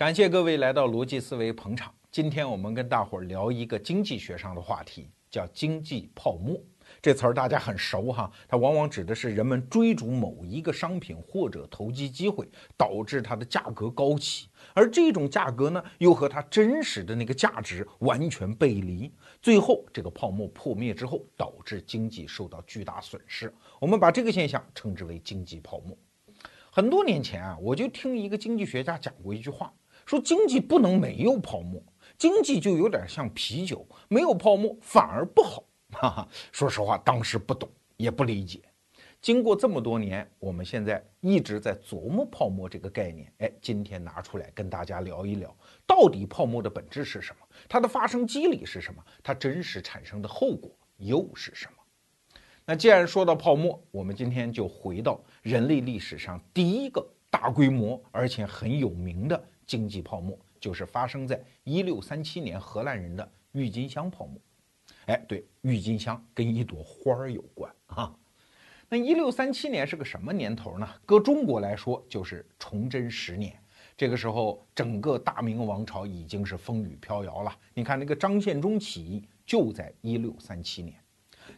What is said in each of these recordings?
感谢各位来到逻辑思维捧场。今天我们跟大伙儿聊一个经济学上的话题，叫经济泡沫。这词儿大家很熟哈，它往往指的是人们追逐某一个商品或者投机机会，导致它的价格高起，而这种价格呢，又和它真实的那个价值完全背离，最后这个泡沫破灭之后，导致经济受到巨大损失。我们把这个现象称之为经济泡沫。很多年前啊，我就听一个经济学家讲过一句话。说经济不能没有泡沫，经济就有点像啤酒，没有泡沫反而不好。哈哈，说实话，当时不懂也不理解。经过这么多年，我们现在一直在琢磨泡沫这个概念。哎，今天拿出来跟大家聊一聊，到底泡沫的本质是什么？它的发生机理是什么？它真实产生的后果又是什么？那既然说到泡沫，我们今天就回到人类历史上第一个大规模而且很有名的。经济泡沫就是发生在一六三七年荷兰人的郁金香泡沫。哎，对，郁金香跟一朵花儿有关啊。那一六三七年是个什么年头呢？搁中国来说就是崇祯十年。这个时候，整个大明王朝已经是风雨飘摇了。你看那个张献忠起义就在一六三七年。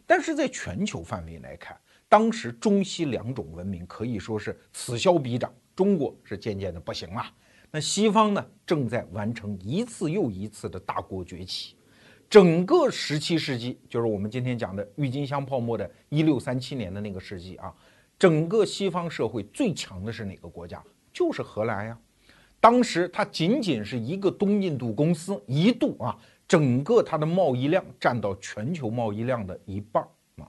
但是在全球范围来看，当时中西两种文明可以说是此消彼长，中国是渐渐的不行了。那西方呢，正在完成一次又一次的大国崛起。整个十七世纪，就是我们今天讲的郁金香泡沫的1637年的那个世纪啊，整个西方社会最强的是哪个国家？就是荷兰呀。当时它仅仅是一个东印度公司，一度啊，整个它的贸易量占到全球贸易量的一半啊。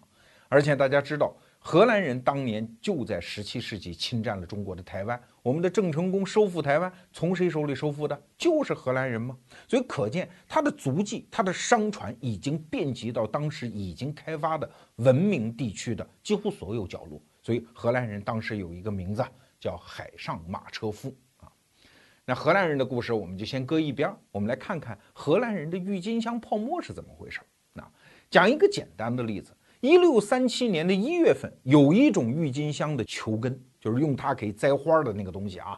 而且大家知道。荷兰人当年就在十七世纪侵占了中国的台湾，我们的郑成功收复台湾，从谁手里收复的？就是荷兰人吗？所以可见他的足迹，他的商船已经遍及到当时已经开发的文明地区的几乎所有角落。所以荷兰人当时有一个名字叫海上马车夫啊。那荷兰人的故事我们就先搁一边，我们来看看荷兰人的郁金香泡沫是怎么回事。那讲一个简单的例子。一六三七年的一月份，有一种郁金香的球根，就是用它可以栽花的那个东西啊。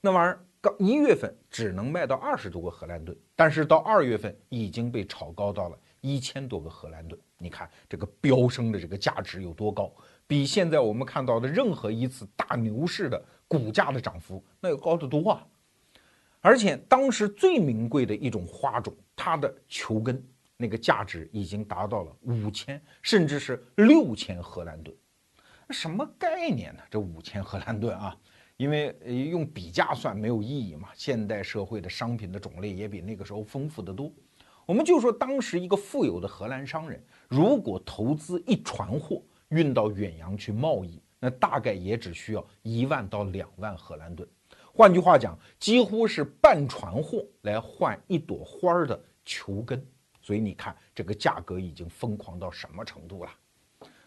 那玩意儿刚一月份只能卖到二十多个荷兰盾，但是到二月份已经被炒高到了一千多个荷兰盾。你看这个飙升的这个价值有多高？比现在我们看到的任何一次大牛市的股价的涨幅那要高得多啊！而且当时最名贵的一种花种，它的球根。那个价值已经达到了五千，甚至是六千荷兰盾，什么概念呢？这五千荷兰盾啊，因为用比价算没有意义嘛。现代社会的商品的种类也比那个时候丰富得多。我们就说当时一个富有的荷兰商人，如果投资一船货运到远洋去贸易，那大概也只需要一万到两万荷兰盾。换句话讲，几乎是半船货来换一朵花的球根。所以你看，这个价格已经疯狂到什么程度了？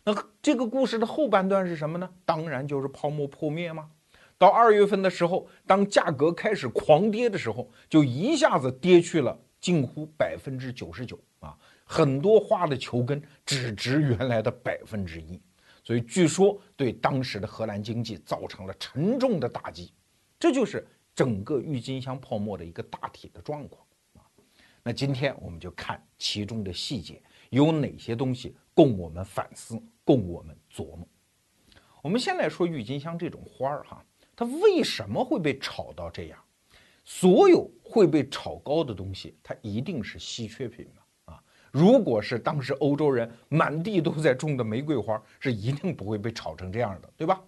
那这个故事的后半段是什么呢？当然就是泡沫破灭吗？到二月份的时候，当价格开始狂跌的时候，就一下子跌去了近乎百分之九十九啊！很多花的球根只值原来的百分之一，所以据说对当时的荷兰经济造成了沉重的打击。这就是整个郁金香泡沫的一个大体的状况。那今天我们就看其中的细节，有哪些东西供我们反思，供我们琢磨。我们先来说郁金香这种花儿哈，它为什么会被炒到这样？所有会被炒高的东西，它一定是稀缺品嘛？啊，如果是当时欧洲人满地都在种的玫瑰花，是一定不会被炒成这样的，对吧？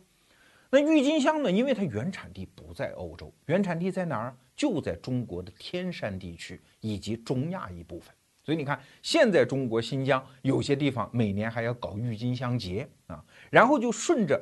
那郁金香呢？因为它原产地不在欧洲，原产地在哪儿？就在中国的天山地区以及中亚一部分，所以你看，现在中国新疆有些地方每年还要搞郁金香节啊，然后就顺着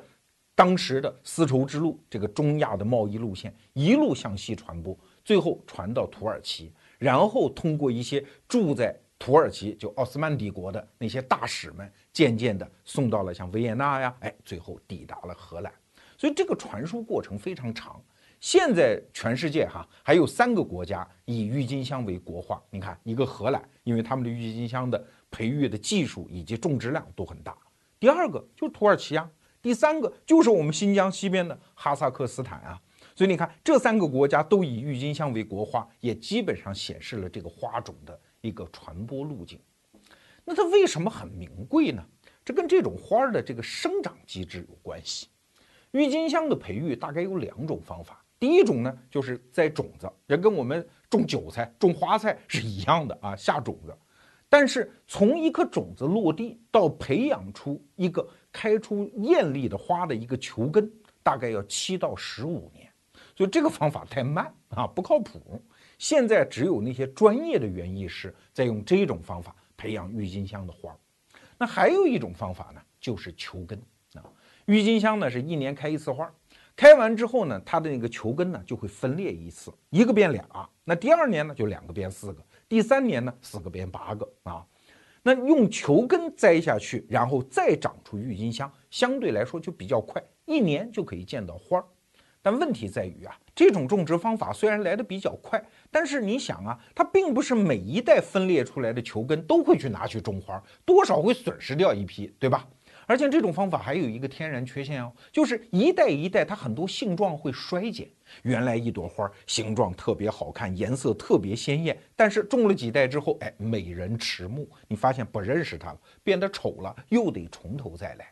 当时的丝绸之路这个中亚的贸易路线一路向西传播，最后传到土耳其，然后通过一些住在土耳其就奥斯曼帝国的那些大使们，渐渐的送到了像维也纳呀，哎，最后抵达了荷兰，所以这个传输过程非常长。现在全世界哈还有三个国家以郁金香为国花。你看，一个荷兰，因为他们的郁金香的培育的技术以及种植量都很大。第二个就是土耳其啊，第三个就是我们新疆西边的哈萨克斯坦啊。所以你看，这三个国家都以郁金香为国花，也基本上显示了这个花种的一个传播路径。那它为什么很名贵呢？这跟这种花的这个生长机制有关系。郁金香的培育大概有两种方法，第一种呢就是栽种子，也跟我们种韭菜、种花菜是一样的啊，下种子。但是从一颗种子落地到培养出一个开出艳丽的花的一个球根，大概要七到十五年，所以这个方法太慢啊，不靠谱。现在只有那些专业的园艺师在用这种方法培养郁金香的花。那还有一种方法呢，就是球根啊。郁金香呢是一年开一次花，开完之后呢，它的那个球根呢就会分裂一次，一个变俩，那第二年呢就两个变四个。第三年呢，四个变八个啊，那用球根栽下去，然后再长出郁金香，相对来说就比较快，一年就可以见到花儿。但问题在于啊，这种种植方法虽然来的比较快，但是你想啊，它并不是每一代分裂出来的球根都会去拿去种花，多少会损失掉一批，对吧？而且这种方法还有一个天然缺陷哦，就是一代一代它很多性状会衰减。原来一朵花形状特别好看，颜色特别鲜艳，但是种了几代之后，哎，美人迟暮，你发现不认识它了，变得丑了，又得从头再来。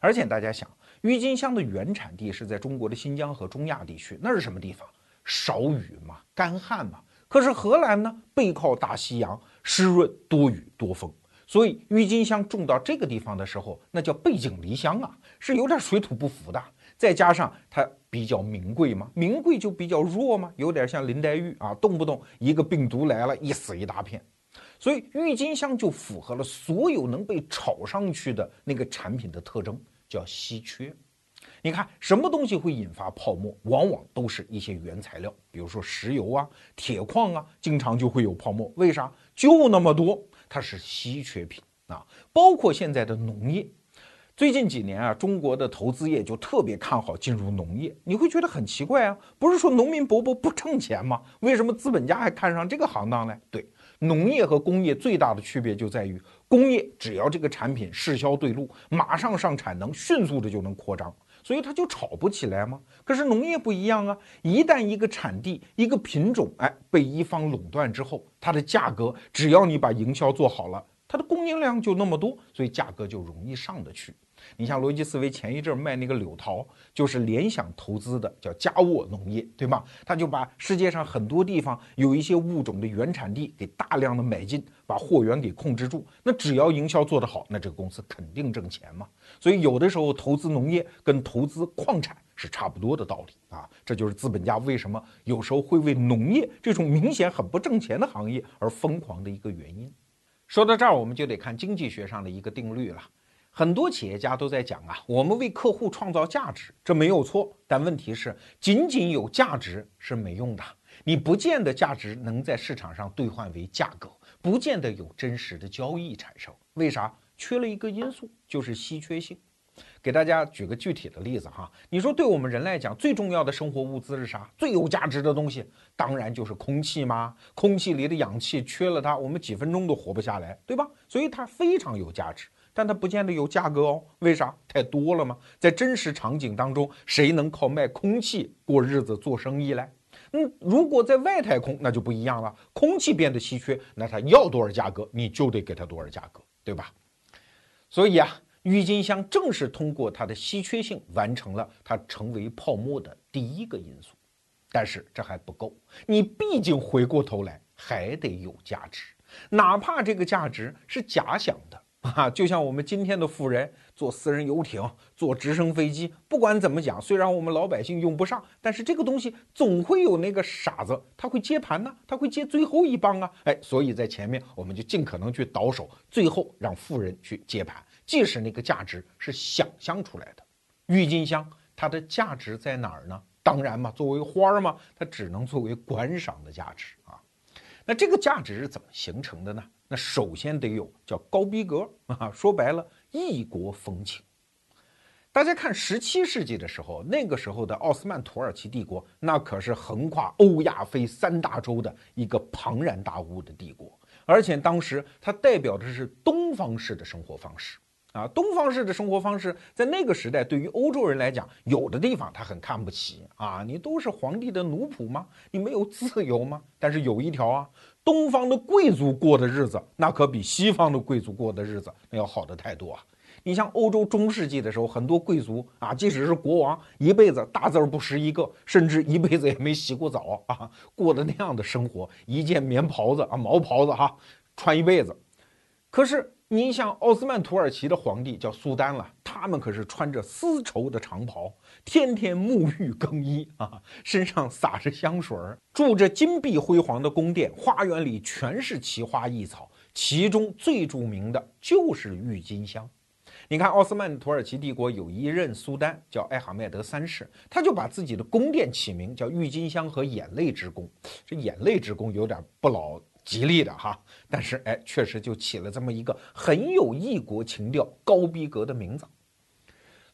而且大家想，郁金香的原产地是在中国的新疆和中亚地区，那是什么地方？少雨嘛，干旱嘛。可是荷兰呢，背靠大西洋，湿润多雨多风，所以郁金香种到这个地方的时候，那叫背井离乡啊，是有点水土不服的。再加上它比较名贵嘛，名贵就比较弱嘛，有点像林黛玉啊，动不动一个病毒来了，一死一大片。所以郁金香就符合了所有能被炒上去的那个产品的特征，叫稀缺。你看什么东西会引发泡沫，往往都是一些原材料，比如说石油啊、铁矿啊，经常就会有泡沫。为啥？就那么多，它是稀缺品啊。包括现在的农业。最近几年啊，中国的投资业就特别看好进入农业，你会觉得很奇怪啊，不是说农民伯伯不挣钱吗？为什么资本家还看上这个行当呢？对，农业和工业最大的区别就在于，工业只要这个产品适销对路，马上上产能，迅速的就能扩张，所以它就炒不起来吗？可是农业不一样啊，一旦一个产地、一个品种，哎，被一方垄断之后，它的价格只要你把营销做好了，它的供应量就那么多，所以价格就容易上得去。你像逻辑思维前一阵卖那个柳桃，就是联想投资的，叫佳沃农业，对吧？他就把世界上很多地方有一些物种的原产地给大量的买进，把货源给控制住。那只要营销做得好，那这个公司肯定挣钱嘛。所以有的时候投资农业跟投资矿产是差不多的道理啊。这就是资本家为什么有时候会为农业这种明显很不挣钱的行业而疯狂的一个原因。说到这儿，我们就得看经济学上的一个定律了。很多企业家都在讲啊，我们为客户创造价值，这没有错。但问题是，仅仅有价值是没用的，你不见得价值能在市场上兑换为价格，不见得有真实的交易产生。为啥？缺了一个因素，就是稀缺性。给大家举个具体的例子哈，你说对我们人来讲，最重要的生活物资是啥？最有价值的东西，当然就是空气嘛。空气里的氧气缺了它，我们几分钟都活不下来，对吧？所以它非常有价值。但它不见得有价格哦，为啥？太多了吗？在真实场景当中，谁能靠卖空气过日子、做生意嘞？嗯，如果在外太空，那就不一样了，空气变得稀缺，那它要多少价格，你就得给它多少价格，对吧？所以啊，郁金香正是通过它的稀缺性，完成了它成为泡沫的第一个因素。但是这还不够，你毕竟回过头来还得有价值，哪怕这个价值是假想的。啊，就像我们今天的富人坐私人游艇、坐直升飞机，不管怎么讲，虽然我们老百姓用不上，但是这个东西总会有那个傻子，他会接盘呢，他会接最后一棒啊，哎，所以在前面我们就尽可能去倒手，最后让富人去接盘，即使那个价值是想象出来的。郁金香它的价值在哪儿呢？当然嘛，作为花儿嘛，它只能作为观赏的价值啊。那这个价值是怎么形成的呢？那首先得有叫高逼格啊，说白了异国风情。大家看十七世纪的时候，那个时候的奥斯曼土耳其帝国，那可是横跨欧亚非三大洲的一个庞然大物的帝国，而且当时它代表的是东方式的生活方式啊，东方式的生活方式在那个时代对于欧洲人来讲，有的地方他很看不起啊，你都是皇帝的奴仆吗？你没有自由吗？但是有一条啊，东方的贵族过的日子那可比西方的贵族过的日子那要好的太多啊。你像欧洲中世纪的时候，很多贵族啊，即使是国王，一辈子大字不识一个，甚至一辈子也没洗过澡啊，过的那样的生活，一件棉袍子啊，毛袍子哈，穿一辈子。可是你像奥斯曼土耳其的皇帝叫苏丹了，他们可是穿着丝绸的长袍，天天沐浴更衣啊，身上撒着香水儿，住着金碧辉煌的宫殿，花园里全是奇花异草，其中最著名的就是郁金香。你看，奥斯曼土耳其帝国有一任苏丹叫艾哈迈德三世，他就把自己的宫殿起名叫郁金香和眼泪之宫。这眼泪之宫有点不老吉利的哈，但是哎，确实就起了这么一个很有异国情调、高逼格的名字。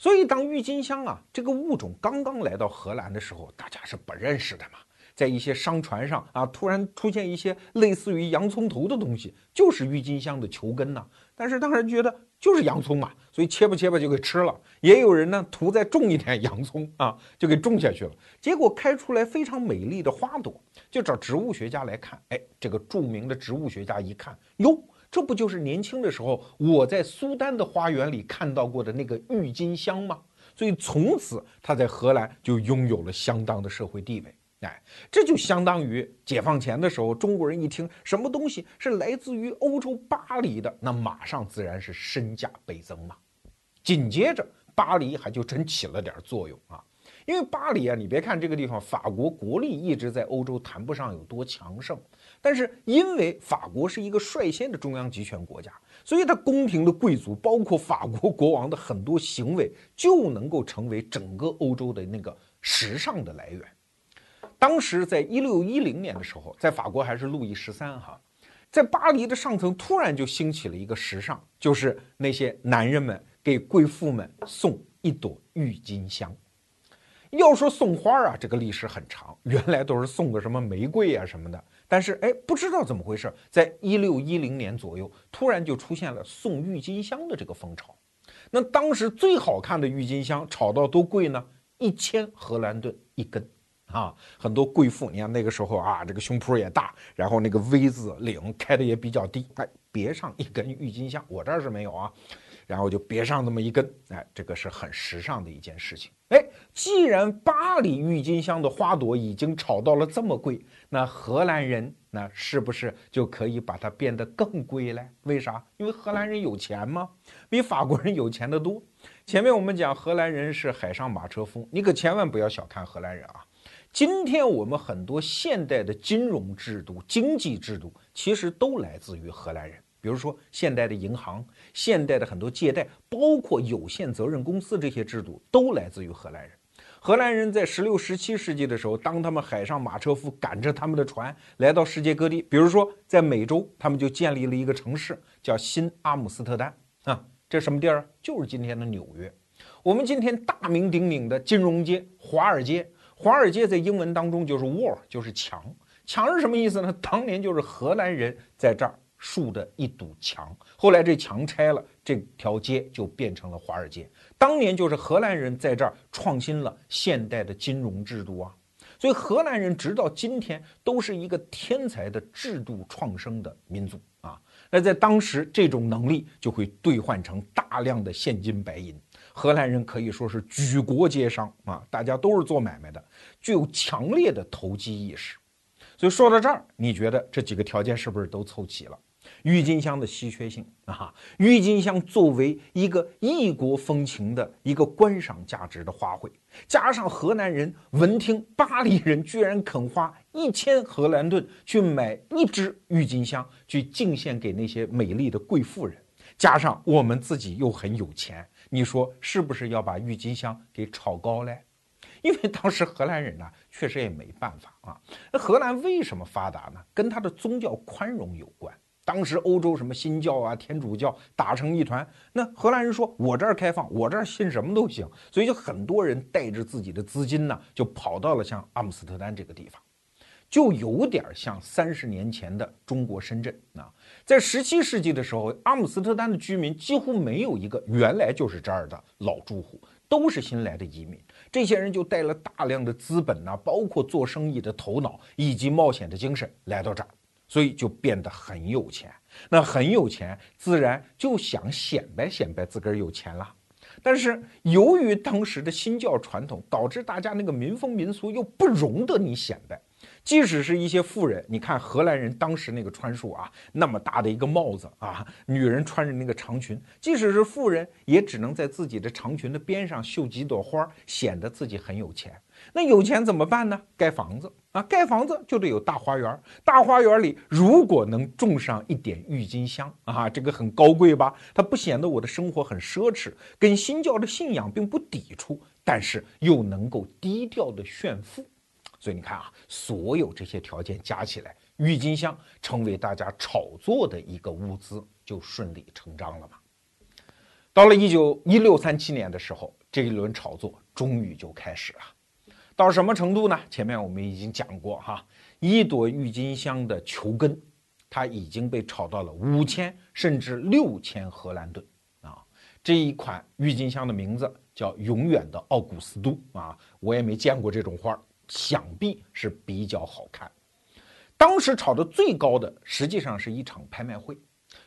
所以，当郁金香啊这个物种刚刚来到荷兰的时候，大家是不认识的嘛。在一些商船上啊，突然出现一些类似于洋葱头的东西，就是郁金香的球根呐。但是当然觉得。就是洋葱嘛，所以切吧切吧就给吃了。也有人呢图再种一点洋葱啊，就给种下去了。结果开出来非常美丽的花朵，就找植物学家来看。哎，这个著名的植物学家一看，哟，这不就是年轻的时候我在苏丹的花园里看到过的那个郁金香吗？所以从此他在荷兰就拥有了相当的社会地位。哎，这就相当于解放前的时候，中国人一听什么东西是来自于欧洲巴黎的，那马上自然是身价倍增嘛。紧接着，巴黎还就真起了点作用啊。因为巴黎啊，你别看这个地方，法国国力一直在欧洲谈不上有多强盛，但是因为法国是一个率先的中央集权国家，所以它宫廷的贵族，包括法国国王的很多行为，就能够成为整个欧洲的那个时尚的来源。当时在一六一零年的时候，在法国还是路易十三哈，在巴黎的上层突然就兴起了一个时尚，就是那些男人们给贵妇们送一朵郁金香。要说送花啊，这个历史很长，原来都是送个什么玫瑰啊什么的。但是哎，不知道怎么回事，在一六一零年左右，突然就出现了送郁金香的这个风潮。那当时最好看的郁金香炒到多贵呢？一千荷兰盾一根。啊，很多贵妇，你看那个时候啊，这个胸脯也大，然后那个 V 字领开的也比较低，哎，别上一根郁金香，我这儿是没有啊，然后就别上这么一根，哎，这个是很时尚的一件事情。哎，既然巴黎郁金香的花朵已经炒到了这么贵，那荷兰人那是不是就可以把它变得更贵嘞？为啥？因为荷兰人有钱吗？比法国人有钱的多。前面我们讲荷兰人是海上马车夫，你可千万不要小看荷兰人啊。今天我们很多现代的金融制度、经济制度，其实都来自于荷兰人。比如说，现代的银行、现代的很多借贷，包括有限责任公司这些制度，都来自于荷兰人。荷兰人在十六、十七世纪的时候，当他们海上马车夫赶着他们的船来到世界各地，比如说在美洲，他们就建立了一个城市，叫新阿姆斯特丹啊。这什么地儿？就是今天的纽约。我们今天大名鼎鼎的金融街——华尔街。华尔街在英文当中就是 wall，就是墙。墙是什么意思呢？当年就是荷兰人在这儿竖的一堵墙，后来这墙拆了，这条街就变成了华尔街。当年就是荷兰人在这儿创新了现代的金融制度啊，所以荷兰人直到今天都是一个天才的制度创生的民族啊。那在当时，这种能力就会兑换成大量的现金白银。荷兰人可以说是举国皆商啊，大家都是做买卖的，具有强烈的投机意识。所以说到这儿，你觉得这几个条件是不是都凑齐了？郁金香的稀缺性啊，郁金香作为一个异国风情的一个观赏价值的花卉，加上荷兰人闻听巴黎人居然肯花一千荷兰盾去买一支郁金香去敬献给那些美丽的贵妇人，加上我们自己又很有钱。你说是不是要把郁金香给炒高嘞？因为当时荷兰人呢，确实也没办法啊。那荷兰为什么发达呢？跟他的宗教宽容有关。当时欧洲什么新教啊、天主教打成一团，那荷兰人说：“我这儿开放，我这儿信什么都行。”所以就很多人带着自己的资金呢，就跑到了像阿姆斯特丹这个地方。就有点像三十年前的中国深圳啊。在十七世纪的时候，阿姆斯特丹的居民几乎没有一个原来就是这儿的老住户，都是新来的移民。这些人就带了大量的资本呐，包括做生意的头脑以及冒险的精神来到这儿，所以就变得很有钱。那很有钱，自然就想显摆显摆自个儿有钱了。但是由于当时的新教传统，导致大家那个民风民俗又不容得你显摆。即使是一些富人，你看荷兰人当时那个穿束啊，那么大的一个帽子啊，女人穿着那个长裙，即使是富人，也只能在自己的长裙的边上绣几朵花，显得自己很有钱。那有钱怎么办呢？盖房子啊，盖房子就得有大花园，大花园里如果能种上一点郁金香啊，这个很高贵吧？它不显得我的生活很奢侈，跟新教的信仰并不抵触，但是又能够低调的炫富。所以你看啊，所有这些条件加起来，郁金香成为大家炒作的一个物资，就顺理成章了嘛。到了一九一六三七年的时候，这一轮炒作终于就开始了。到什么程度呢？前面我们已经讲过哈，一朵郁金香的球根，它已经被炒到了五千甚至六千荷兰盾啊。这一款郁金香的名字叫“永远的奥古斯都”啊，我也没见过这种花。想必是比较好看。当时炒得最高的，实际上是一场拍卖会。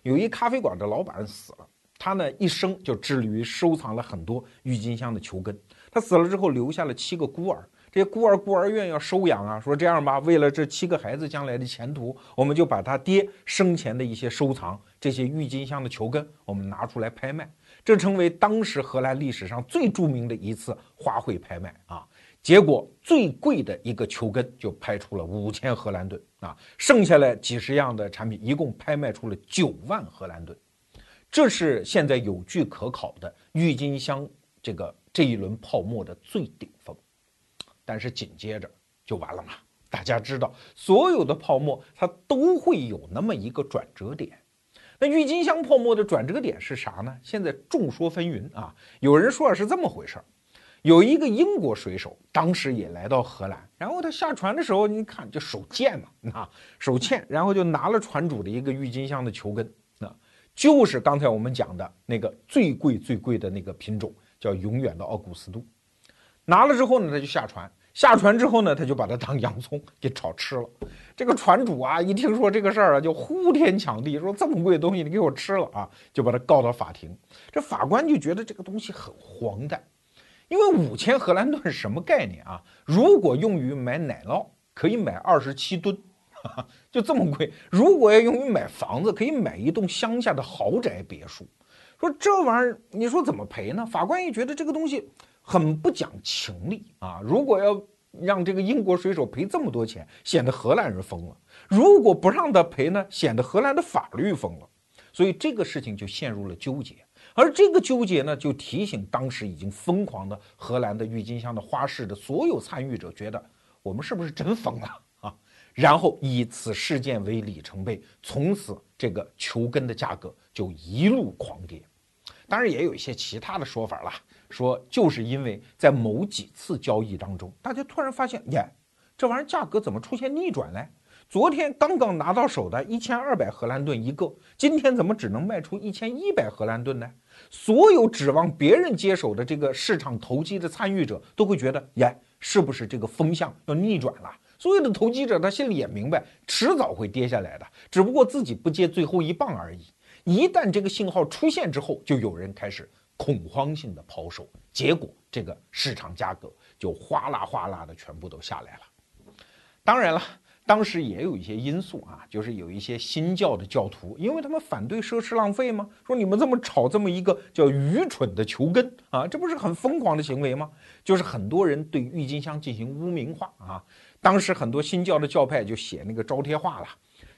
有一咖啡馆的老板死了，他呢一生就致力于收藏了很多郁金香的球根。他死了之后，留下了七个孤儿。这孤儿孤儿院要收养啊，说这样吧，为了这七个孩子将来的前途，我们就把他爹生前的一些收藏，这些郁金香的球根，我们拿出来拍卖。这成为当时荷兰历史上最著名的一次花卉拍卖啊。结果最贵的一个球根就拍出了五千荷兰盾啊，剩下来几十样的产品一共拍卖出了九万荷兰盾，这是现在有据可考的郁金香这个这一轮泡沫的最顶峰。但是紧接着就完了嘛？大家知道，所有的泡沫它都会有那么一个转折点。那郁金香泡沫的转折点是啥呢？现在众说纷纭啊，有人说是这么回事儿。有一个英国水手，当时也来到荷兰，然后他下船的时候，你看就手贱嘛，啊，手欠，然后就拿了船主的一个郁金香的球根，啊，就是刚才我们讲的那个最贵最贵的那个品种，叫永远的奥古斯都。拿了之后呢，他就下船，下船之后呢，他就把它当洋葱给炒吃了。这个船主啊，一听说这个事儿啊，就呼天抢地，说这么贵的东西你给我吃了啊，就把他告到法庭。这法官就觉得这个东西很荒诞。因为五千荷兰盾是什么概念啊？如果用于买奶酪，可以买二十七吨，就这么贵。如果要用于买房子，可以买一栋乡下的豪宅别墅。说这玩意儿，你说怎么赔呢？法官一觉得这个东西很不讲情理啊。如果要让这个英国水手赔这么多钱，显得荷兰人疯了；如果不让他赔呢，显得荷兰的法律疯了。所以这个事情就陷入了纠结。而这个纠结呢，就提醒当时已经疯狂的荷兰的郁金香的花市的所有参与者，觉得我们是不是真疯了啊？然后以此事件为里程碑，从此这个球根的价格就一路狂跌。当然也有一些其他的说法了，说就是因为在某几次交易当中，大家突然发现，耶，这玩意儿价格怎么出现逆转嘞？昨天刚刚拿到手的一千二百荷兰盾一个，今天怎么只能卖出一千一百荷兰盾呢？所有指望别人接手的这个市场投机的参与者都会觉得，耶，是不是这个风向要逆转了？所有的投机者他心里也明白，迟早会跌下来的，只不过自己不接最后一棒而已。一旦这个信号出现之后，就有人开始恐慌性的抛售，结果这个市场价格就哗啦哗啦的全部都下来了。当然了。当时也有一些因素啊，就是有一些新教的教徒，因为他们反对奢侈浪费吗？说你们这么炒这么一个叫愚蠢的球根啊，这不是很疯狂的行为吗？就是很多人对郁金香进行污名化啊。当时很多新教的教派就写那个招贴画了，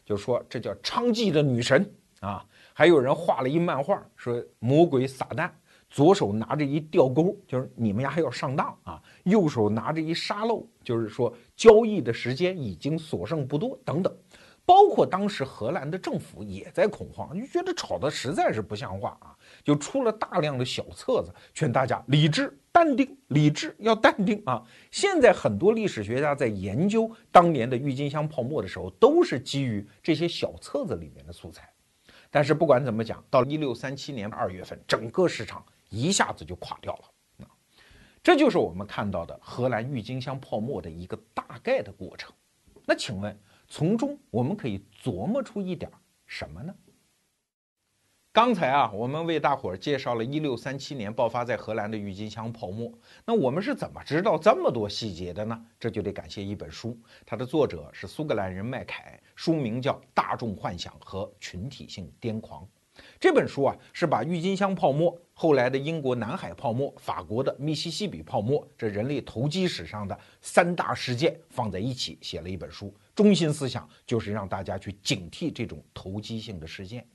就说这叫娼妓的女神啊。还有人画了一漫画，说魔鬼撒旦。左手拿着一吊钩，就是你们家还要上当啊；右手拿着一沙漏，就是说交易的时间已经所剩不多等等。包括当时荷兰的政府也在恐慌，就觉得炒的实在是不像话啊，就出了大量的小册子，劝大家理智，淡定理智，要淡定啊！现在很多历史学家在研究当年的郁金香泡沫的时候，都是基于这些小册子里面的素材。但是不管怎么讲，到一六三七年的二月份，整个市场一下子就垮掉了。啊，这就是我们看到的荷兰郁金香泡沫的一个大概的过程。那请问，从中我们可以琢磨出一点什么呢？刚才啊，我们为大伙儿介绍了1637年爆发在荷兰的郁金香泡沫。那我们是怎么知道这么多细节的呢？这就得感谢一本书，它的作者是苏格兰人麦凯，书名叫《大众幻想和群体性癫狂》。这本书啊，是把郁金香泡沫、后来的英国南海泡沫、法国的密西西比泡沫这人类投机史上的三大事件放在一起写了一本书。中心思想就是让大家去警惕这种投机性的事件。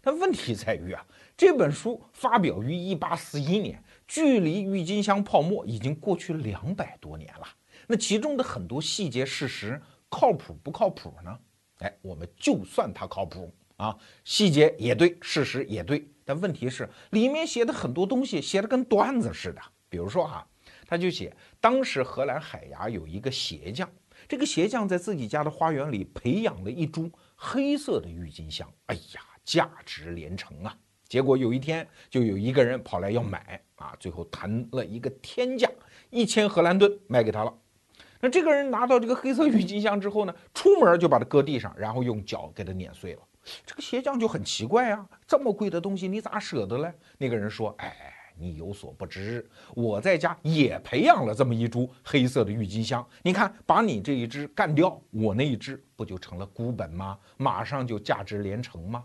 但问题在于啊，这本书发表于一八四一年，距离郁金香泡沫已经过去两百多年了。那其中的很多细节事实靠谱不靠谱呢？哎，我们就算它靠谱啊，细节也对，事实也对。但问题是，里面写的很多东西写的跟段子似的。比如说哈，他就写当时荷兰海牙有一个鞋匠，这个鞋匠在自己家的花园里培养了一株黑色的郁金香。哎呀！价值连城啊！结果有一天，就有一个人跑来要买啊，最后谈了一个天价，一千荷兰盾卖给他了。那这个人拿到这个黑色郁金香之后呢，出门就把它搁地上，然后用脚给它碾碎了。这个鞋匠就很奇怪啊，这么贵的东西你咋舍得嘞？那个人说：“哎，你有所不知，我在家也培养了这么一株黑色的郁金香。你看，把你这一只干掉，我那一只不就成了孤本吗？马上就价值连城吗？”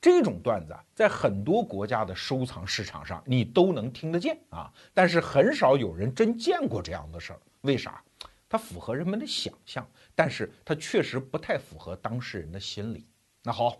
这种段子，在很多国家的收藏市场上，你都能听得见啊，但是很少有人真见过这样的事儿。为啥？它符合人们的想象，但是它确实不太符合当事人的心理。那好，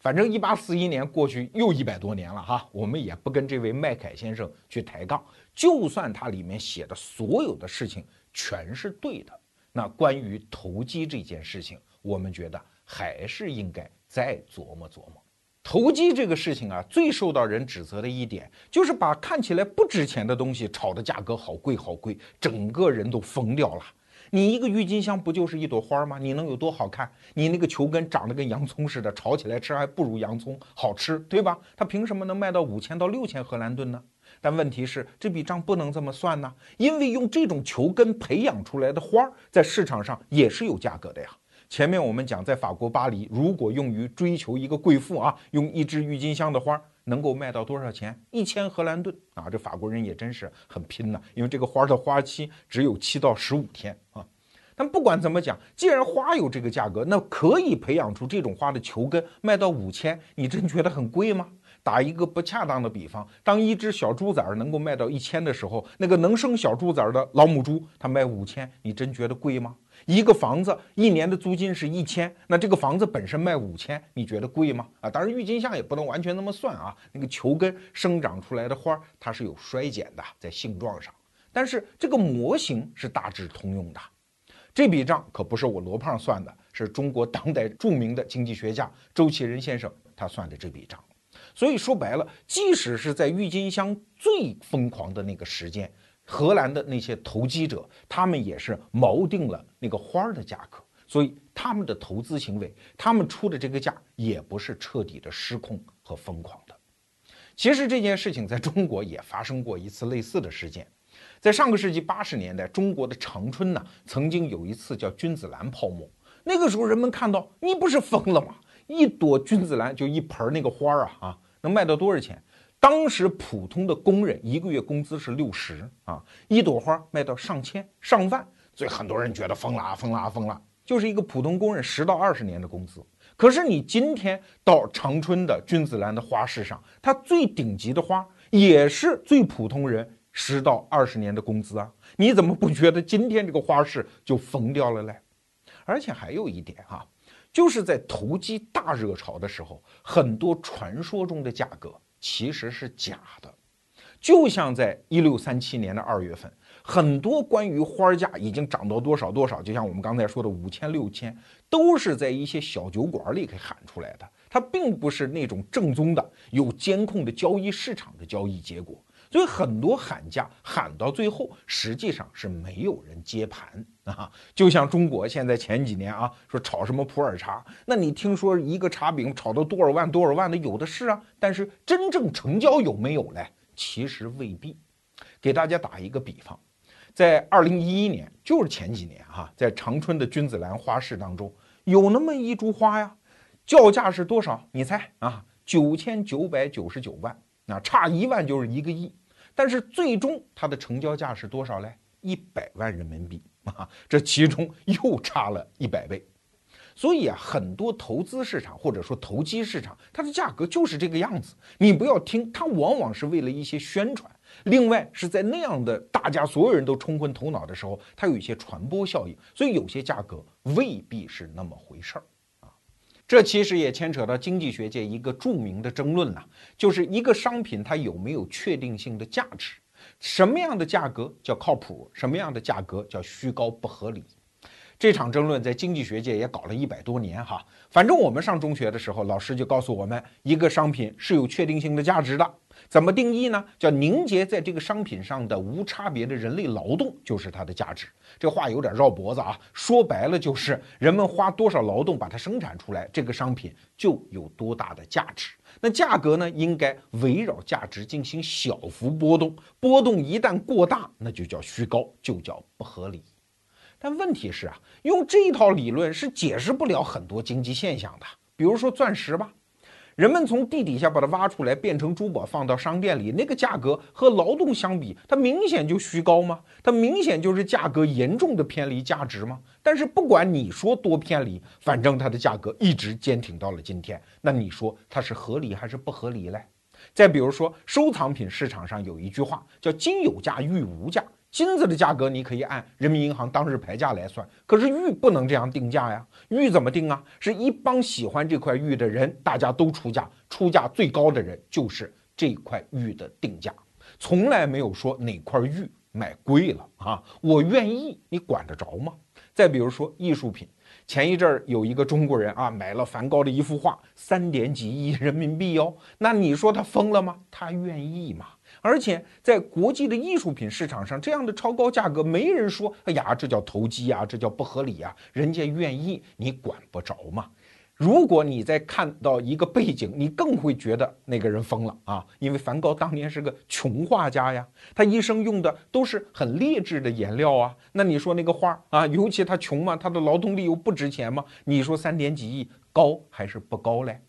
反正一八四一年过去又一百多年了哈，我们也不跟这位麦凯先生去抬杠。就算他里面写的所有的事情全是对的，那关于投机这件事情，我们觉得还是应该再琢磨琢磨。投机这个事情啊，最受到人指责的一点，就是把看起来不值钱的东西炒的价格好贵好贵，整个人都疯掉了。你一个郁金香不就是一朵花吗？你能有多好看？你那个球根长得跟洋葱似的，炒起来吃还不如洋葱好吃，对吧？它凭什么能卖到五千到六千荷兰盾呢？但问题是，这笔账不能这么算呢，因为用这种球根培养出来的花，在市场上也是有价格的呀。前面我们讲，在法国巴黎，如果用于追求一个贵妇啊，用一支郁金香的花能够卖到多少钱？一千荷兰盾啊！这法国人也真是很拼呐，因为这个花的花期只有七到十五天啊。但不管怎么讲，既然花有这个价格，那可以培养出这种花的球根卖到五千，你真觉得很贵吗？打一个不恰当的比方，当一只小猪崽儿能够卖到一千的时候，那个能生小猪崽儿的老母猪，它卖五千，你真觉得贵吗？一个房子一年的租金是一千，那这个房子本身卖五千，你觉得贵吗？啊，当然郁金香也不能完全那么算啊，那个球根生长出来的花它是有衰减的，在性状上，但是这个模型是大致通用的。这笔账可不是我罗胖算的，是中国当代著名的经济学家周其仁先生他算的这笔账。所以说白了，即使是在郁金香最疯狂的那个时间。荷兰的那些投机者，他们也是锚定了那个花儿的价格，所以他们的投资行为，他们出的这个价也不是彻底的失控和疯狂的。其实这件事情在中国也发生过一次类似的事件，在上个世纪八十年代，中国的长春呢，曾经有一次叫君子兰泡沫。那个时候人们看到，你不是疯了吗？一朵君子兰就一盆那个花儿啊啊，能卖到多少钱？当时普通的工人一个月工资是六十啊，一朵花卖到上千上万，所以很多人觉得疯了啊，疯了啊，疯了！就是一个普通工人十到二十年的工资。可是你今天到长春的君子兰的花市上，它最顶级的花也是最普通人十到二十年的工资啊！你怎么不觉得今天这个花市就疯掉了嘞？而且还有一点哈，就是在投机大热潮的时候，很多传说中的价格。其实是假的，就像在一六三七年的二月份，很多关于花价已经涨到多少多少，就像我们刚才说的五千六千，都是在一些小酒馆里给喊出来的，它并不是那种正宗的有监控的交易市场的交易结果。所以很多喊价喊到最后，实际上是没有人接盘啊。就像中国现在前几年啊，说炒什么普洱茶，那你听说一个茶饼炒到多少万多少万的，有的是啊。但是真正成交有没有嘞？其实未必。给大家打一个比方，在二零一一年，就是前几年哈，在长春的君子兰花市当中，有那么一株花呀，叫价是多少？你猜啊？九千九百九十九万，那差一万就是一个亿。但是最终它的成交价是多少嘞？一百万人民币啊！这其中又差了一百倍。所以啊，很多投资市场或者说投机市场，它的价格就是这个样子。你不要听，它往往是为了一些宣传。另外是在那样的大家所有人都冲昏头脑的时候，它有一些传播效应，所以有些价格未必是那么回事儿。这其实也牵扯到经济学界一个著名的争论呐，就是一个商品它有没有确定性的价值，什么样的价格叫靠谱，什么样的价格叫虚高不合理。这场争论在经济学界也搞了一百多年哈。反正我们上中学的时候，老师就告诉我们，一个商品是有确定性的价值的。怎么定义呢？叫凝结在这个商品上的无差别的人类劳动就是它的价值。这话有点绕脖子啊，说白了就是人们花多少劳动把它生产出来，这个商品就有多大的价值。那价格呢，应该围绕价值进行小幅波动，波动一旦过大，那就叫虚高，就叫不合理。但问题是啊，用这套理论是解释不了很多经济现象的，比如说钻石吧。人们从地底下把它挖出来，变成珠宝放到商店里，那个价格和劳动相比，它明显就虚高吗？它明显就是价格严重的偏离价值吗？但是不管你说多偏离，反正它的价格一直坚挺到了今天。那你说它是合理还是不合理嘞？再比如说，收藏品市场上有一句话叫“金有价，玉无价”。金子的价格你可以按人民银行当日牌价来算，可是玉不能这样定价呀。玉怎么定啊？是一帮喜欢这块玉的人，大家都出价，出价最高的人就是这块玉的定价，从来没有说哪块玉买贵了啊。我愿意，你管得着吗？再比如说艺术品，前一阵儿有一个中国人啊买了梵高的一幅画，三点几亿人民币哦。那你说他疯了吗？他愿意吗？而且在国际的艺术品市场上，这样的超高价格，没人说，哎呀，这叫投机呀，这叫不合理呀，人家愿意，你管不着嘛。如果你在看到一个背景，你更会觉得那个人疯了啊，因为梵高当年是个穷画家呀，他一生用的都是很劣质的颜料啊。那你说那个画啊，尤其他穷嘛，他的劳动力又不值钱嘛，你说三点几亿高还是不高嘞？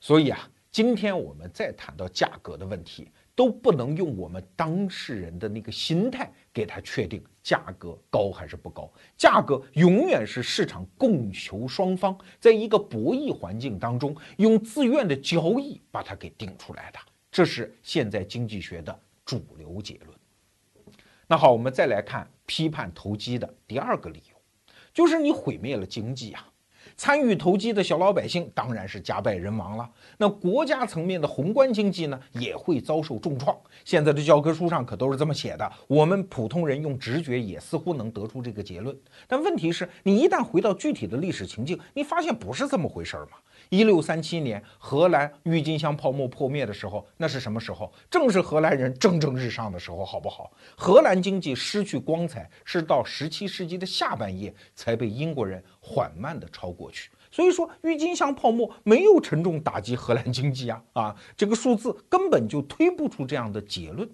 所以啊，今天我们再谈到价格的问题。都不能用我们当事人的那个心态给他确定价格高还是不高，价格永远是市场供求双方在一个博弈环境当中用自愿的交易把它给定出来的，这是现在经济学的主流结论。那好，我们再来看批判投机的第二个理由，就是你毁灭了经济啊。参与投机的小老百姓当然是家败人亡了。那国家层面的宏观经济呢，也会遭受重创。现在的教科书上可都是这么写的，我们普通人用直觉也似乎能得出这个结论。但问题是，你一旦回到具体的历史情境，你发现不是这么回事儿嘛？一六三七年，荷兰郁金香泡沫破灭的时候，那是什么时候？正是荷兰人蒸蒸日上的时候，好不好？荷兰经济失去光彩，是到十七世纪的下半叶才被英国人缓慢地超过去。所以说，郁金香泡沫没有沉重打击荷兰经济啊啊，这个数字根本就推不出这样的结论。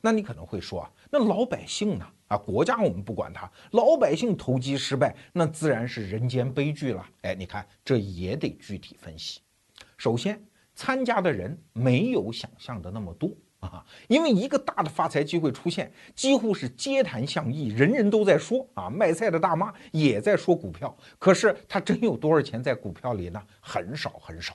那你可能会说啊，那老百姓呢？啊，国家我们不管他，老百姓投机失败，那自然是人间悲剧了。哎，你看这也得具体分析。首先，参加的人没有想象的那么多啊，因为一个大的发财机会出现，几乎是街谈巷议，人人都在说啊，卖菜的大妈也在说股票。可是他真有多少钱在股票里呢？很少很少。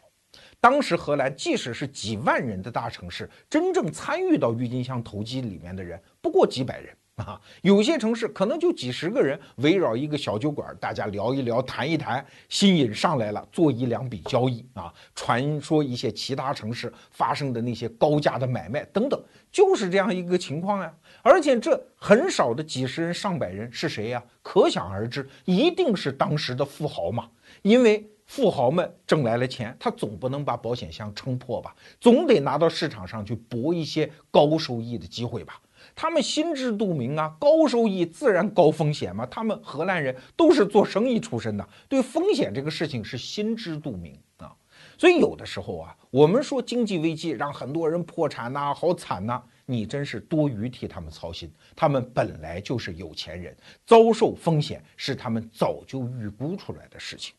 当时荷兰即使是几万人的大城市，真正参与到郁金香投机里面的人不过几百人。啊，有些城市可能就几十个人围绕一个小酒馆，大家聊一聊，谈一谈，新瘾上来了，做一两笔交易啊。传说一些其他城市发生的那些高价的买卖等等，就是这样一个情况呀。而且这很少的几十人、上百人是谁呀？可想而知，一定是当时的富豪嘛，因为。富豪们挣来了钱，他总不能把保险箱撑破吧？总得拿到市场上去搏一些高收益的机会吧？他们心知肚明啊，高收益自然高风险嘛。他们荷兰人都是做生意出身的，对风险这个事情是心知肚明啊。所以有的时候啊，我们说经济危机让很多人破产呐，好惨呐，你真是多余替他们操心。他们本来就是有钱人，遭受风险是他们早就预估出来的事情。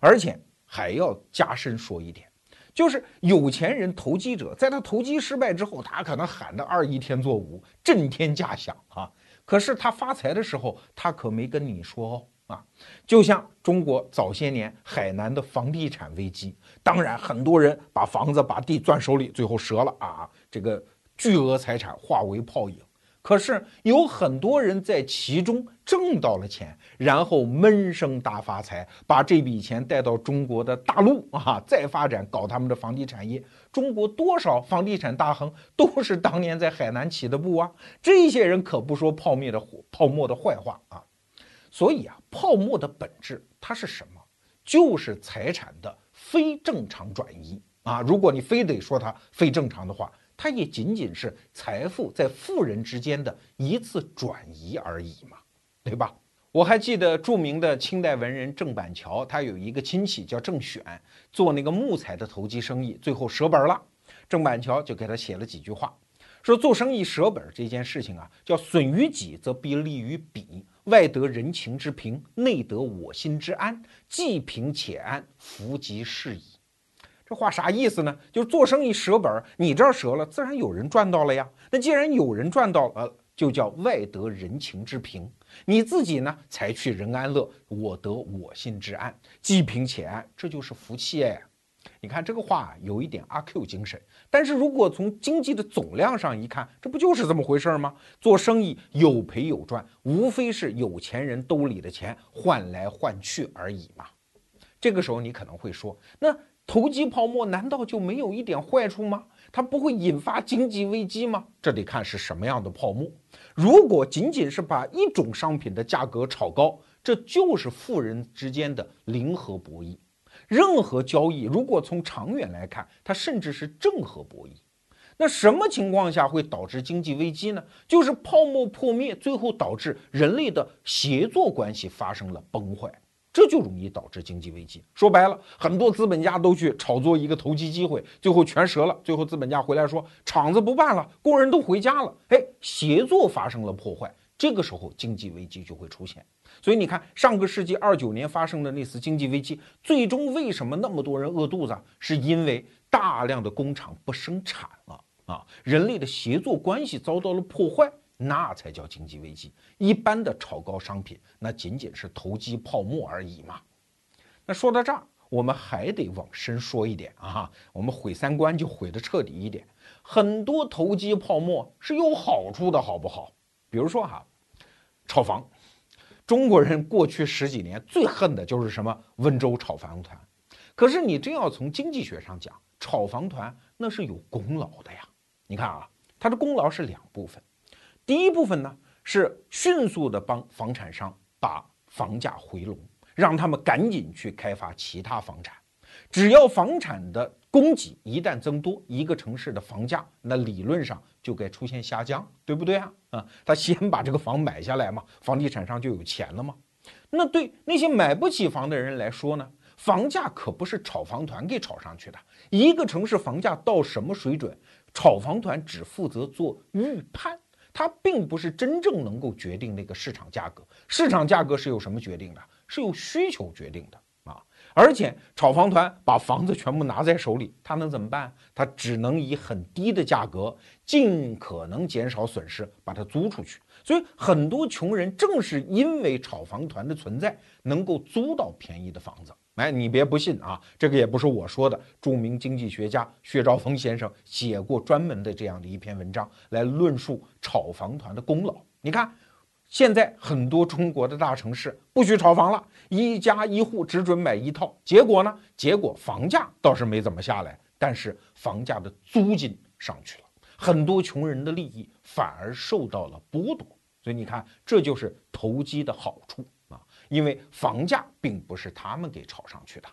而且还要加深说一点。就是有钱人投机者，在他投机失败之后，他可能喊的二一天作五，震天价响啊。可是他发财的时候，他可没跟你说哦啊。就像中国早些年海南的房地产危机，当然很多人把房子把地攥手里，最后折了啊，这个巨额财产化为泡影。可是有很多人在其中挣到了钱，然后闷声大发财，把这笔钱带到中国的大陆啊，再发展搞他们的房地产业。中国多少房地产大亨都是当年在海南起的步啊！这些人可不说泡沫的泡沫的坏话啊。所以啊，泡沫的本质它是什么？就是财产的非正常转移啊！如果你非得说它非正常的话。它也仅仅是财富在富人之间的一次转移而已嘛，对吧？我还记得著名的清代文人郑板桥，他有一个亲戚叫郑选，做那个木材的投机生意，最后折本了。郑板桥就给他写了几句话，说做生意折本这件事情啊，叫损于己则必利于彼，外得人情之平，内得我心之安，既平且安，福即是矣。这话啥意思呢？就是做生意折本，你这儿折了，自然有人赚到了呀。那既然有人赚到了，就叫外得人情之平。你自己呢，才去人安乐，我得我心之安，既平且安，这就是福气哎。你看这个话有一点阿 Q 精神，但是如果从经济的总量上一看，这不就是这么回事吗？做生意有赔有赚，无非是有钱人兜里的钱换来换去而已嘛。这个时候你可能会说，那。投机泡沫难道就没有一点坏处吗？它不会引发经济危机吗？这得看是什么样的泡沫。如果仅仅是把一种商品的价格炒高，这就是富人之间的零和博弈。任何交易如果从长远来看，它甚至是正和博弈。那什么情况下会导致经济危机呢？就是泡沫破灭，最后导致人类的协作关系发生了崩坏。这就容易导致经济危机。说白了，很多资本家都去炒作一个投机机会，最后全折了。最后资本家回来说，厂子不办了，工人都回家了。哎，协作发生了破坏，这个时候经济危机就会出现。所以你看，上个世纪二九年发生的那次经济危机，最终为什么那么多人饿肚子？是因为大量的工厂不生产了啊，人类的协作关系遭到了破坏。那才叫经济危机。一般的炒高商品，那仅仅是投机泡沫而已嘛。那说到这儿，我们还得往深说一点啊。我们毁三观就毁得彻底一点。很多投机泡沫是有好处的，好不好？比如说哈，炒房。中国人过去十几年最恨的就是什么温州炒房团。可是你真要从经济学上讲，炒房团那是有功劳的呀。你看啊，它的功劳是两部分。第一部分呢，是迅速的帮房产商把房价回笼，让他们赶紧去开发其他房产。只要房产的供给一旦增多，一个城市的房价那理论上就该出现下降，对不对啊？啊，他先把这个房买下来嘛，房地产商就有钱了嘛。那对那些买不起房的人来说呢，房价可不是炒房团给炒上去的。一个城市房价到什么水准，炒房团只负责做预判。它并不是真正能够决定那个市场价格，市场价格是由什么决定的？是由需求决定的！而且炒房团把房子全部拿在手里，他能怎么办？他只能以很低的价格，尽可能减少损失，把它租出去。所以很多穷人正是因为炒房团的存在，能够租到便宜的房子。哎，你别不信啊，这个也不是我说的。著名经济学家薛兆丰先生写过专门的这样的一篇文章，来论述炒房团的功劳。你看，现在很多中国的大城市不许炒房了，一家一户只准买一套。结果呢？结果房价倒是没怎么下来，但是房价的租金上去了，很多穷人的利益反而受到了剥夺。所以你看，这就是投机的好处啊。因为房价并不是他们给炒上去的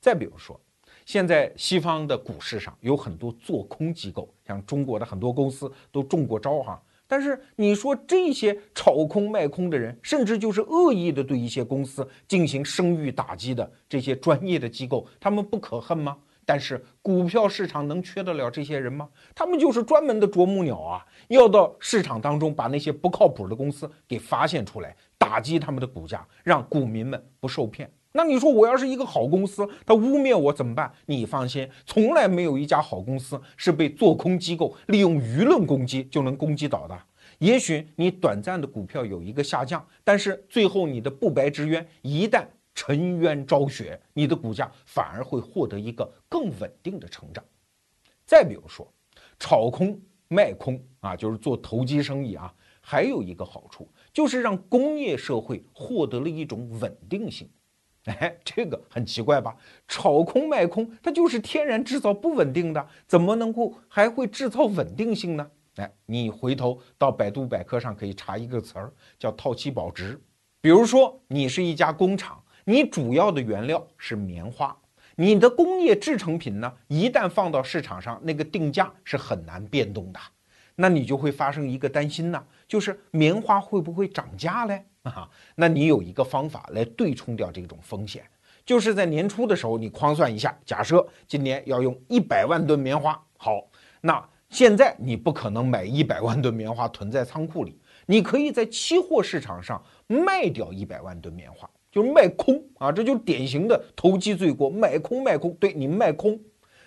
再比如说，现在西方的股市上有很多做空机构，像中国的很多公司都中过招哈。但是你说这些炒空卖空的人，甚至就是恶意的对一些公司进行声誉打击的这些专业的机构，他们不可恨吗？但是股票市场能缺得了这些人吗？他们就是专门的啄木鸟啊，要到市场当中把那些不靠谱的公司给发现出来，打击他们的股价，让股民们不受骗。那你说我要是一个好公司，他污蔑我怎么办？你放心，从来没有一家好公司是被做空机构利用舆论攻击就能攻击倒的。也许你短暂的股票有一个下降，但是最后你的不白之冤一旦沉冤昭雪，你的股价反而会获得一个更稳定的成长。再比如说，炒空卖空啊，就是做投机生意啊，还有一个好处就是让工业社会获得了一种稳定性。哎，这个很奇怪吧？炒空卖空，它就是天然制造不稳定的，怎么能够还会制造稳定性呢？哎，你回头到百度百科上可以查一个词儿，叫套期保值。比如说，你是一家工厂，你主要的原料是棉花，你的工业制成品呢，一旦放到市场上，那个定价是很难变动的，那你就会发生一个担心呢，就是棉花会不会涨价嘞？啊，那你有一个方法来对冲掉这种风险，就是在年初的时候，你框算一下，假设今年要用一百万吨棉花，好，那现在你不可能买一百万吨棉花囤在仓库里，你可以在期货市场上卖掉一百万吨棉花，就是卖空啊，这就是典型的投机罪过，卖空卖空，对你卖空。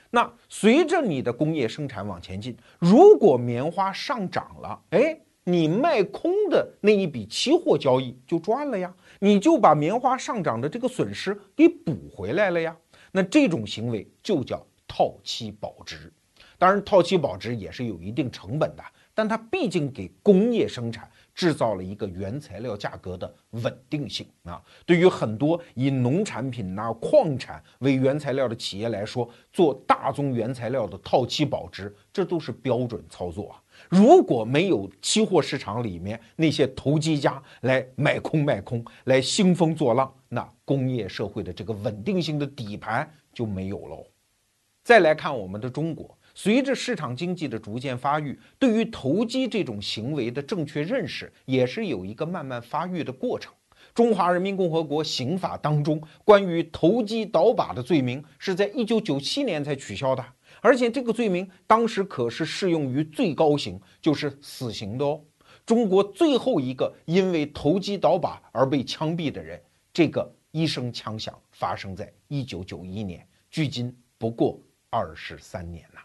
那随着你的工业生产往前进，如果棉花上涨了，哎。你卖空的那一笔期货交易就赚了呀，你就把棉花上涨的这个损失给补回来了呀。那这种行为就叫套期保值。当然，套期保值也是有一定成本的，但它毕竟给工业生产。制造了一个原材料价格的稳定性啊！对于很多以农产品呐、矿产为原材料的企业来说，做大宗原材料的套期保值，这都是标准操作啊！如果没有期货市场里面那些投机家来买空卖空，来兴风作浪，那工业社会的这个稳定性的底盘就没有喽。再来看我们的中国。随着市场经济的逐渐发育，对于投机这种行为的正确认识也是有一个慢慢发育的过程。中华人民共和国刑法当中关于投机倒把的罪名是在一九九七年才取消的，而且这个罪名当时可是适用于最高刑，就是死刑的哦。中国最后一个因为投机倒把而被枪毙的人，这个一声枪响发生在一九九一年，距今不过二十三年呐。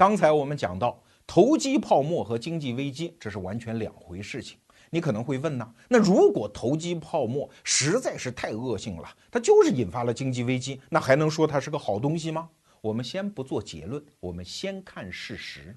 刚才我们讲到投机泡沫和经济危机，这是完全两回事情。你可能会问呢，那如果投机泡沫实在是太恶性了，它就是引发了经济危机，那还能说它是个好东西吗？我们先不做结论，我们先看事实。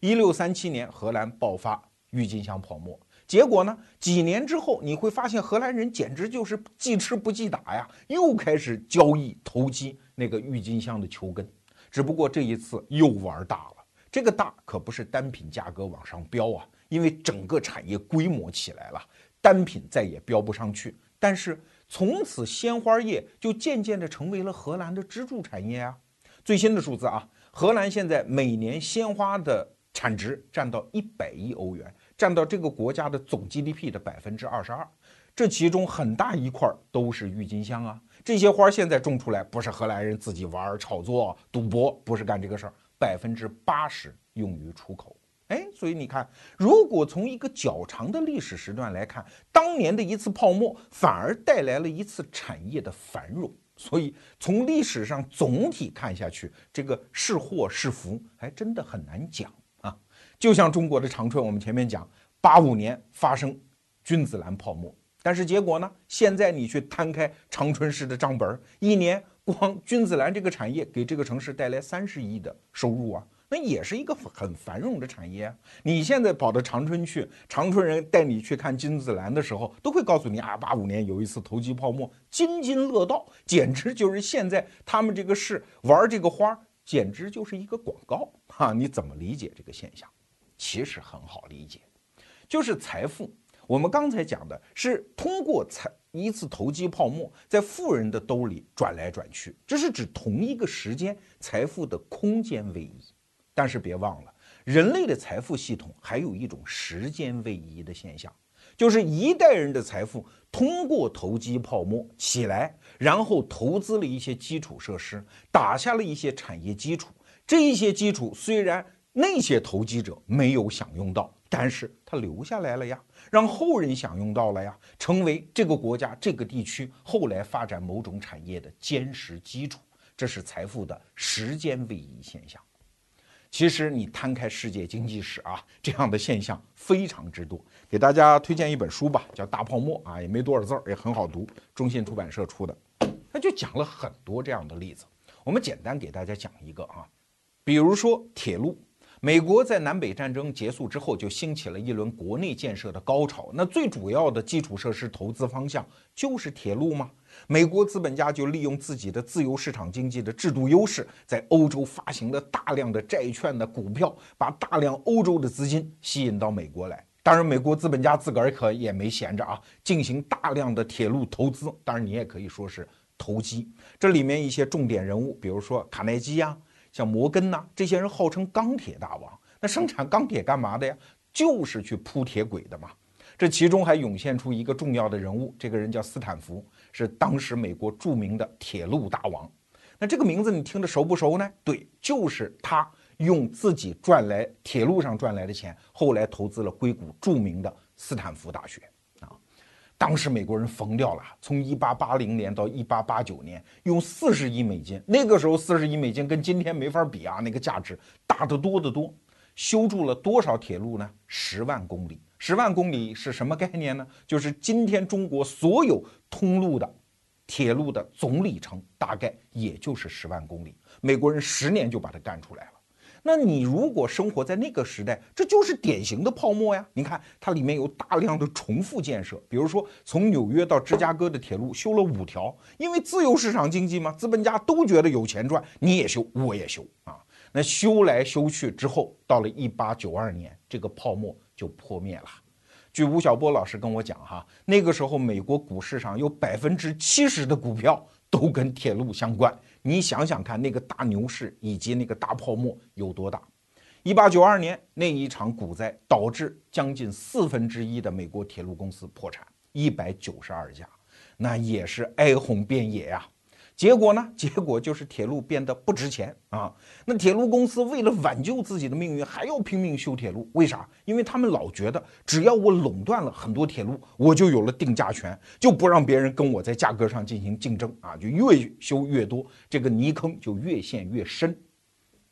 一六三七年，荷兰爆发郁金香泡沫，结果呢，几年之后你会发现荷兰人简直就是记吃不记打呀，又开始交易投机那个郁金香的球根。只不过这一次又玩大了，这个大可不是单品价格往上飙啊，因为整个产业规模起来了，单品再也飙不上去。但是从此鲜花业就渐渐的成为了荷兰的支柱产业啊。最新的数字啊，荷兰现在每年鲜花的产值占到一百亿欧元，占到这个国家的总 GDP 的百分之二十二，这其中很大一块都是郁金香啊。这些花现在种出来，不是荷兰人自己玩炒作、赌博，不是干这个事儿，百分之八十用于出口。哎，所以你看，如果从一个较长的历史时段来看，当年的一次泡沫反而带来了一次产业的繁荣。所以从历史上总体看下去，这个是祸是福，还真的很难讲啊。就像中国的长春，我们前面讲，八五年发生君子兰泡沫。但是结果呢？现在你去摊开长春市的账本，一年光君子兰这个产业给这个城市带来三十亿的收入啊，那也是一个很繁荣的产业。你现在跑到长春去，长春人带你去看君子兰的时候，都会告诉你啊，八五年有一次投机泡沫，津津乐道，简直就是现在他们这个市玩这个花，简直就是一个广告哈。你怎么理解这个现象？其实很好理解，就是财富。我们刚才讲的是通过财一次投机泡沫，在富人的兜里转来转去，这是指同一个时间财富的空间位移。但是别忘了，人类的财富系统还有一种时间位移的现象，就是一代人的财富通过投机泡沫起来，然后投资了一些基础设施，打下了一些产业基础。这一些基础虽然那些投机者没有享用到，但是他留下来了呀，让后人享用到了呀，成为这个国家、这个地区后来发展某种产业的坚实基础。这是财富的时间位移现象。其实你摊开世界经济史啊，这样的现象非常之多。给大家推荐一本书吧，叫《大泡沫》啊，也没多少字儿，也很好读，中信出版社出的。他就讲了很多这样的例子。我们简单给大家讲一个啊，比如说铁路。美国在南北战争结束之后，就兴起了一轮国内建设的高潮。那最主要的基础设施投资方向就是铁路吗？美国资本家就利用自己的自由市场经济的制度优势，在欧洲发行了大量的债券的股票，把大量欧洲的资金吸引到美国来。当然，美国资本家自个儿可也没闲着啊，进行大量的铁路投资。当然，你也可以说是投机。这里面一些重点人物，比如说卡耐基呀，像摩根呐，这些人号称钢铁大王。那生产钢铁干嘛的呀？就是去铺铁轨的嘛。这其中还涌现出一个重要的人物，这个人叫斯坦福。是当时美国著名的铁路大王，那这个名字你听着熟不熟呢？对，就是他用自己赚来铁路上赚来的钱，后来投资了硅谷著名的斯坦福大学。当时美国人疯掉了，从一八八零年到一八八九年，用四十亿美金，那个时候四十亿美金跟今天没法比啊，那个价值大得多得多，修筑了多少铁路呢？十万公里。十万公里是什么概念呢？就是今天中国所有通路的铁路的总里程，大概也就是十万公里。美国人十年就把它干出来了。那你如果生活在那个时代，这就是典型的泡沫呀！你看它里面有大量的重复建设，比如说从纽约到芝加哥的铁路修了五条，因为自由市场经济嘛，资本家都觉得有钱赚，你也修，我也修啊。那修来修去之后，到了一八九二年，这个泡沫。就破灭了。据吴晓波老师跟我讲，哈，那个时候美国股市上有百分之七十的股票都跟铁路相关。你想想看，那个大牛市以及那个大泡沫有多大？一八九二年那一场股灾导致将近四分之一的美国铁路公司破产，一百九十二家，那也是哀鸿遍野呀。结果呢？结果就是铁路变得不值钱啊！那铁路公司为了挽救自己的命运，还要拼命修铁路。为啥？因为他们老觉得，只要我垄断了很多铁路，我就有了定价权，就不让别人跟我在价格上进行竞争啊！就越修越多，这个泥坑就越陷越深。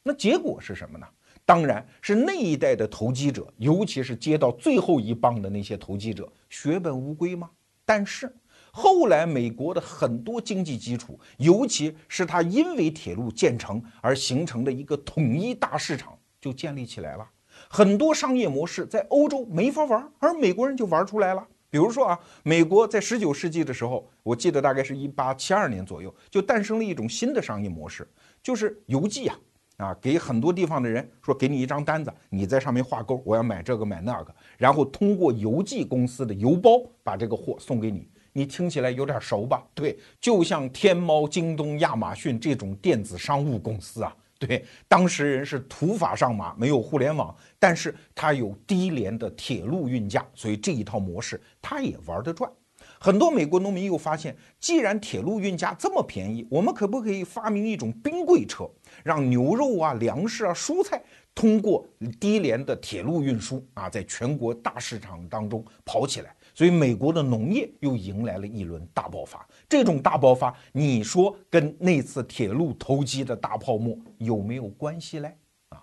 那结果是什么呢？当然是那一代的投机者，尤其是接到最后一棒的那些投机者，血本无归吗？但是。后来，美国的很多经济基础，尤其是它因为铁路建成而形成的一个统一大市场，就建立起来了。很多商业模式在欧洲没法玩，而美国人就玩出来了。比如说啊，美国在十九世纪的时候，我记得大概是一八七二年左右，就诞生了一种新的商业模式，就是邮寄啊，啊，给很多地方的人说，给你一张单子，你在上面画勾，我要买这个买那个，然后通过邮寄公司的邮包把这个货送给你。你听起来有点熟吧？对，就像天猫、京东、亚马逊这种电子商务公司啊。对，当时人是土法上马，没有互联网，但是它有低廉的铁路运价，所以这一套模式它也玩得转。很多美国农民又发现，既然铁路运价这么便宜，我们可不可以发明一种冰柜车，让牛肉啊、粮食啊、蔬菜通过低廉的铁路运输啊，在全国大市场当中跑起来？所以，美国的农业又迎来了一轮大爆发。这种大爆发，你说跟那次铁路投机的大泡沫有没有关系嘞？啊，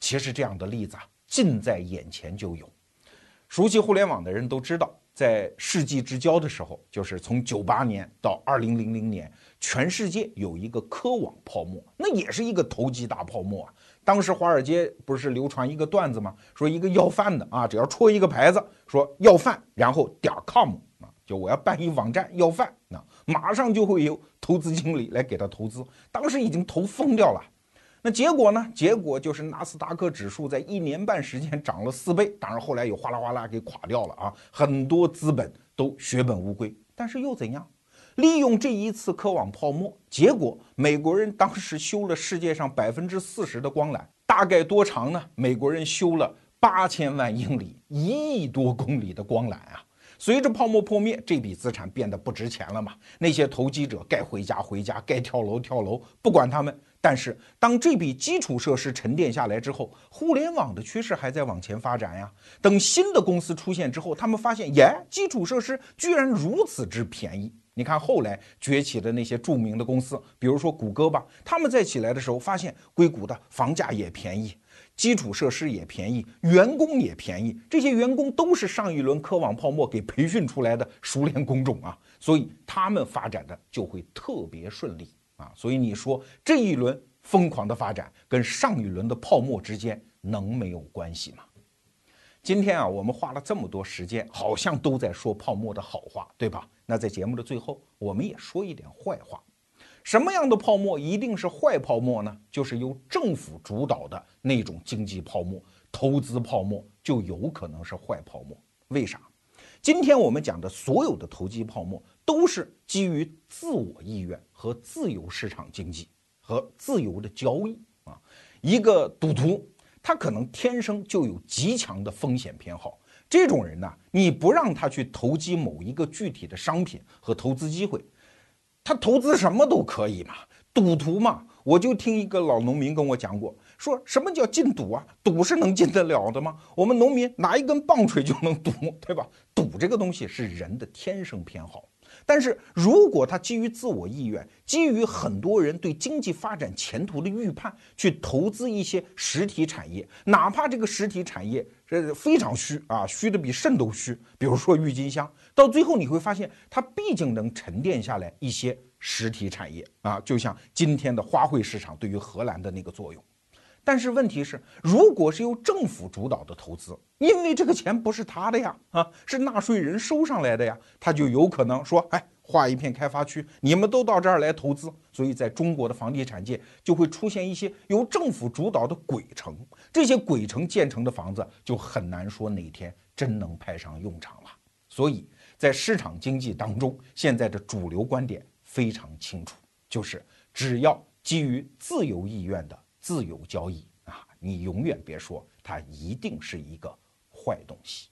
其实这样的例子啊，近在眼前就有。熟悉互联网的人都知道，在世纪之交的时候，就是从九八年到二零零零年，全世界有一个科网泡沫，那也是一个投机大泡沫啊。当时华尔街不是流传一个段子吗？说一个要饭的啊，只要戳一个牌子，说要饭，然后点 com 啊，就我要办一网站要饭，那马上就会有投资经理来给他投资。当时已经投疯掉了。那结果呢？结果就是纳斯达克指数在一年半时间涨了四倍，当然后来又哗啦哗啦给垮掉了啊，很多资本都血本无归。但是又怎样？利用这一次科网泡沫，结果美国人当时修了世界上百分之四十的光缆，大概多长呢？美国人修了八千万英里，一亿多公里的光缆啊！随着泡沫破灭，这笔资产变得不值钱了嘛？那些投机者该回家回家，该跳楼跳楼，不管他们。但是当这笔基础设施沉淀下来之后，互联网的趋势还在往前发展呀。等新的公司出现之后，他们发现，耶，基础设施居然如此之便宜。你看后来崛起的那些著名的公司，比如说谷歌吧，他们在起来的时候发现，硅谷的房价也便宜。基础设施也便宜，员工也便宜，这些员工都是上一轮科网泡沫给培训出来的熟练工种啊，所以他们发展的就会特别顺利啊。所以你说这一轮疯狂的发展跟上一轮的泡沫之间能没有关系吗？今天啊，我们花了这么多时间，好像都在说泡沫的好话，对吧？那在节目的最后，我们也说一点坏话。什么样的泡沫一定是坏泡沫呢？就是由政府主导的那种经济泡沫、投资泡沫，就有可能是坏泡沫。为啥？今天我们讲的所有的投机泡沫，都是基于自我意愿和自由市场经济和自由的交易啊。一个赌徒，他可能天生就有极强的风险偏好。这种人呢，你不让他去投机某一个具体的商品和投资机会。他投资什么都可以嘛，赌徒嘛，我就听一个老农民跟我讲过，说什么叫禁赌啊？赌是能禁得了的吗？我们农民拿一根棒槌就能赌，对吧？赌这个东西是人的天生偏好。但是如果他基于自我意愿，基于很多人对经济发展前途的预判，去投资一些实体产业，哪怕这个实体产业是非常虚啊，虚的比肾都虚，比如说郁金香，到最后你会发现，它毕竟能沉淀下来一些实体产业啊，就像今天的花卉市场对于荷兰的那个作用。但是问题是，如果是由政府主导的投资，因为这个钱不是他的呀，啊，是纳税人收上来的呀，他就有可能说，哎，划一片开发区，你们都到这儿来投资，所以在中国的房地产界就会出现一些由政府主导的鬼城，这些鬼城建成的房子就很难说哪天真能派上用场了。所以在市场经济当中，现在的主流观点非常清楚，就是只要基于自由意愿的。自由交易啊，你永远别说它一定是一个坏东西。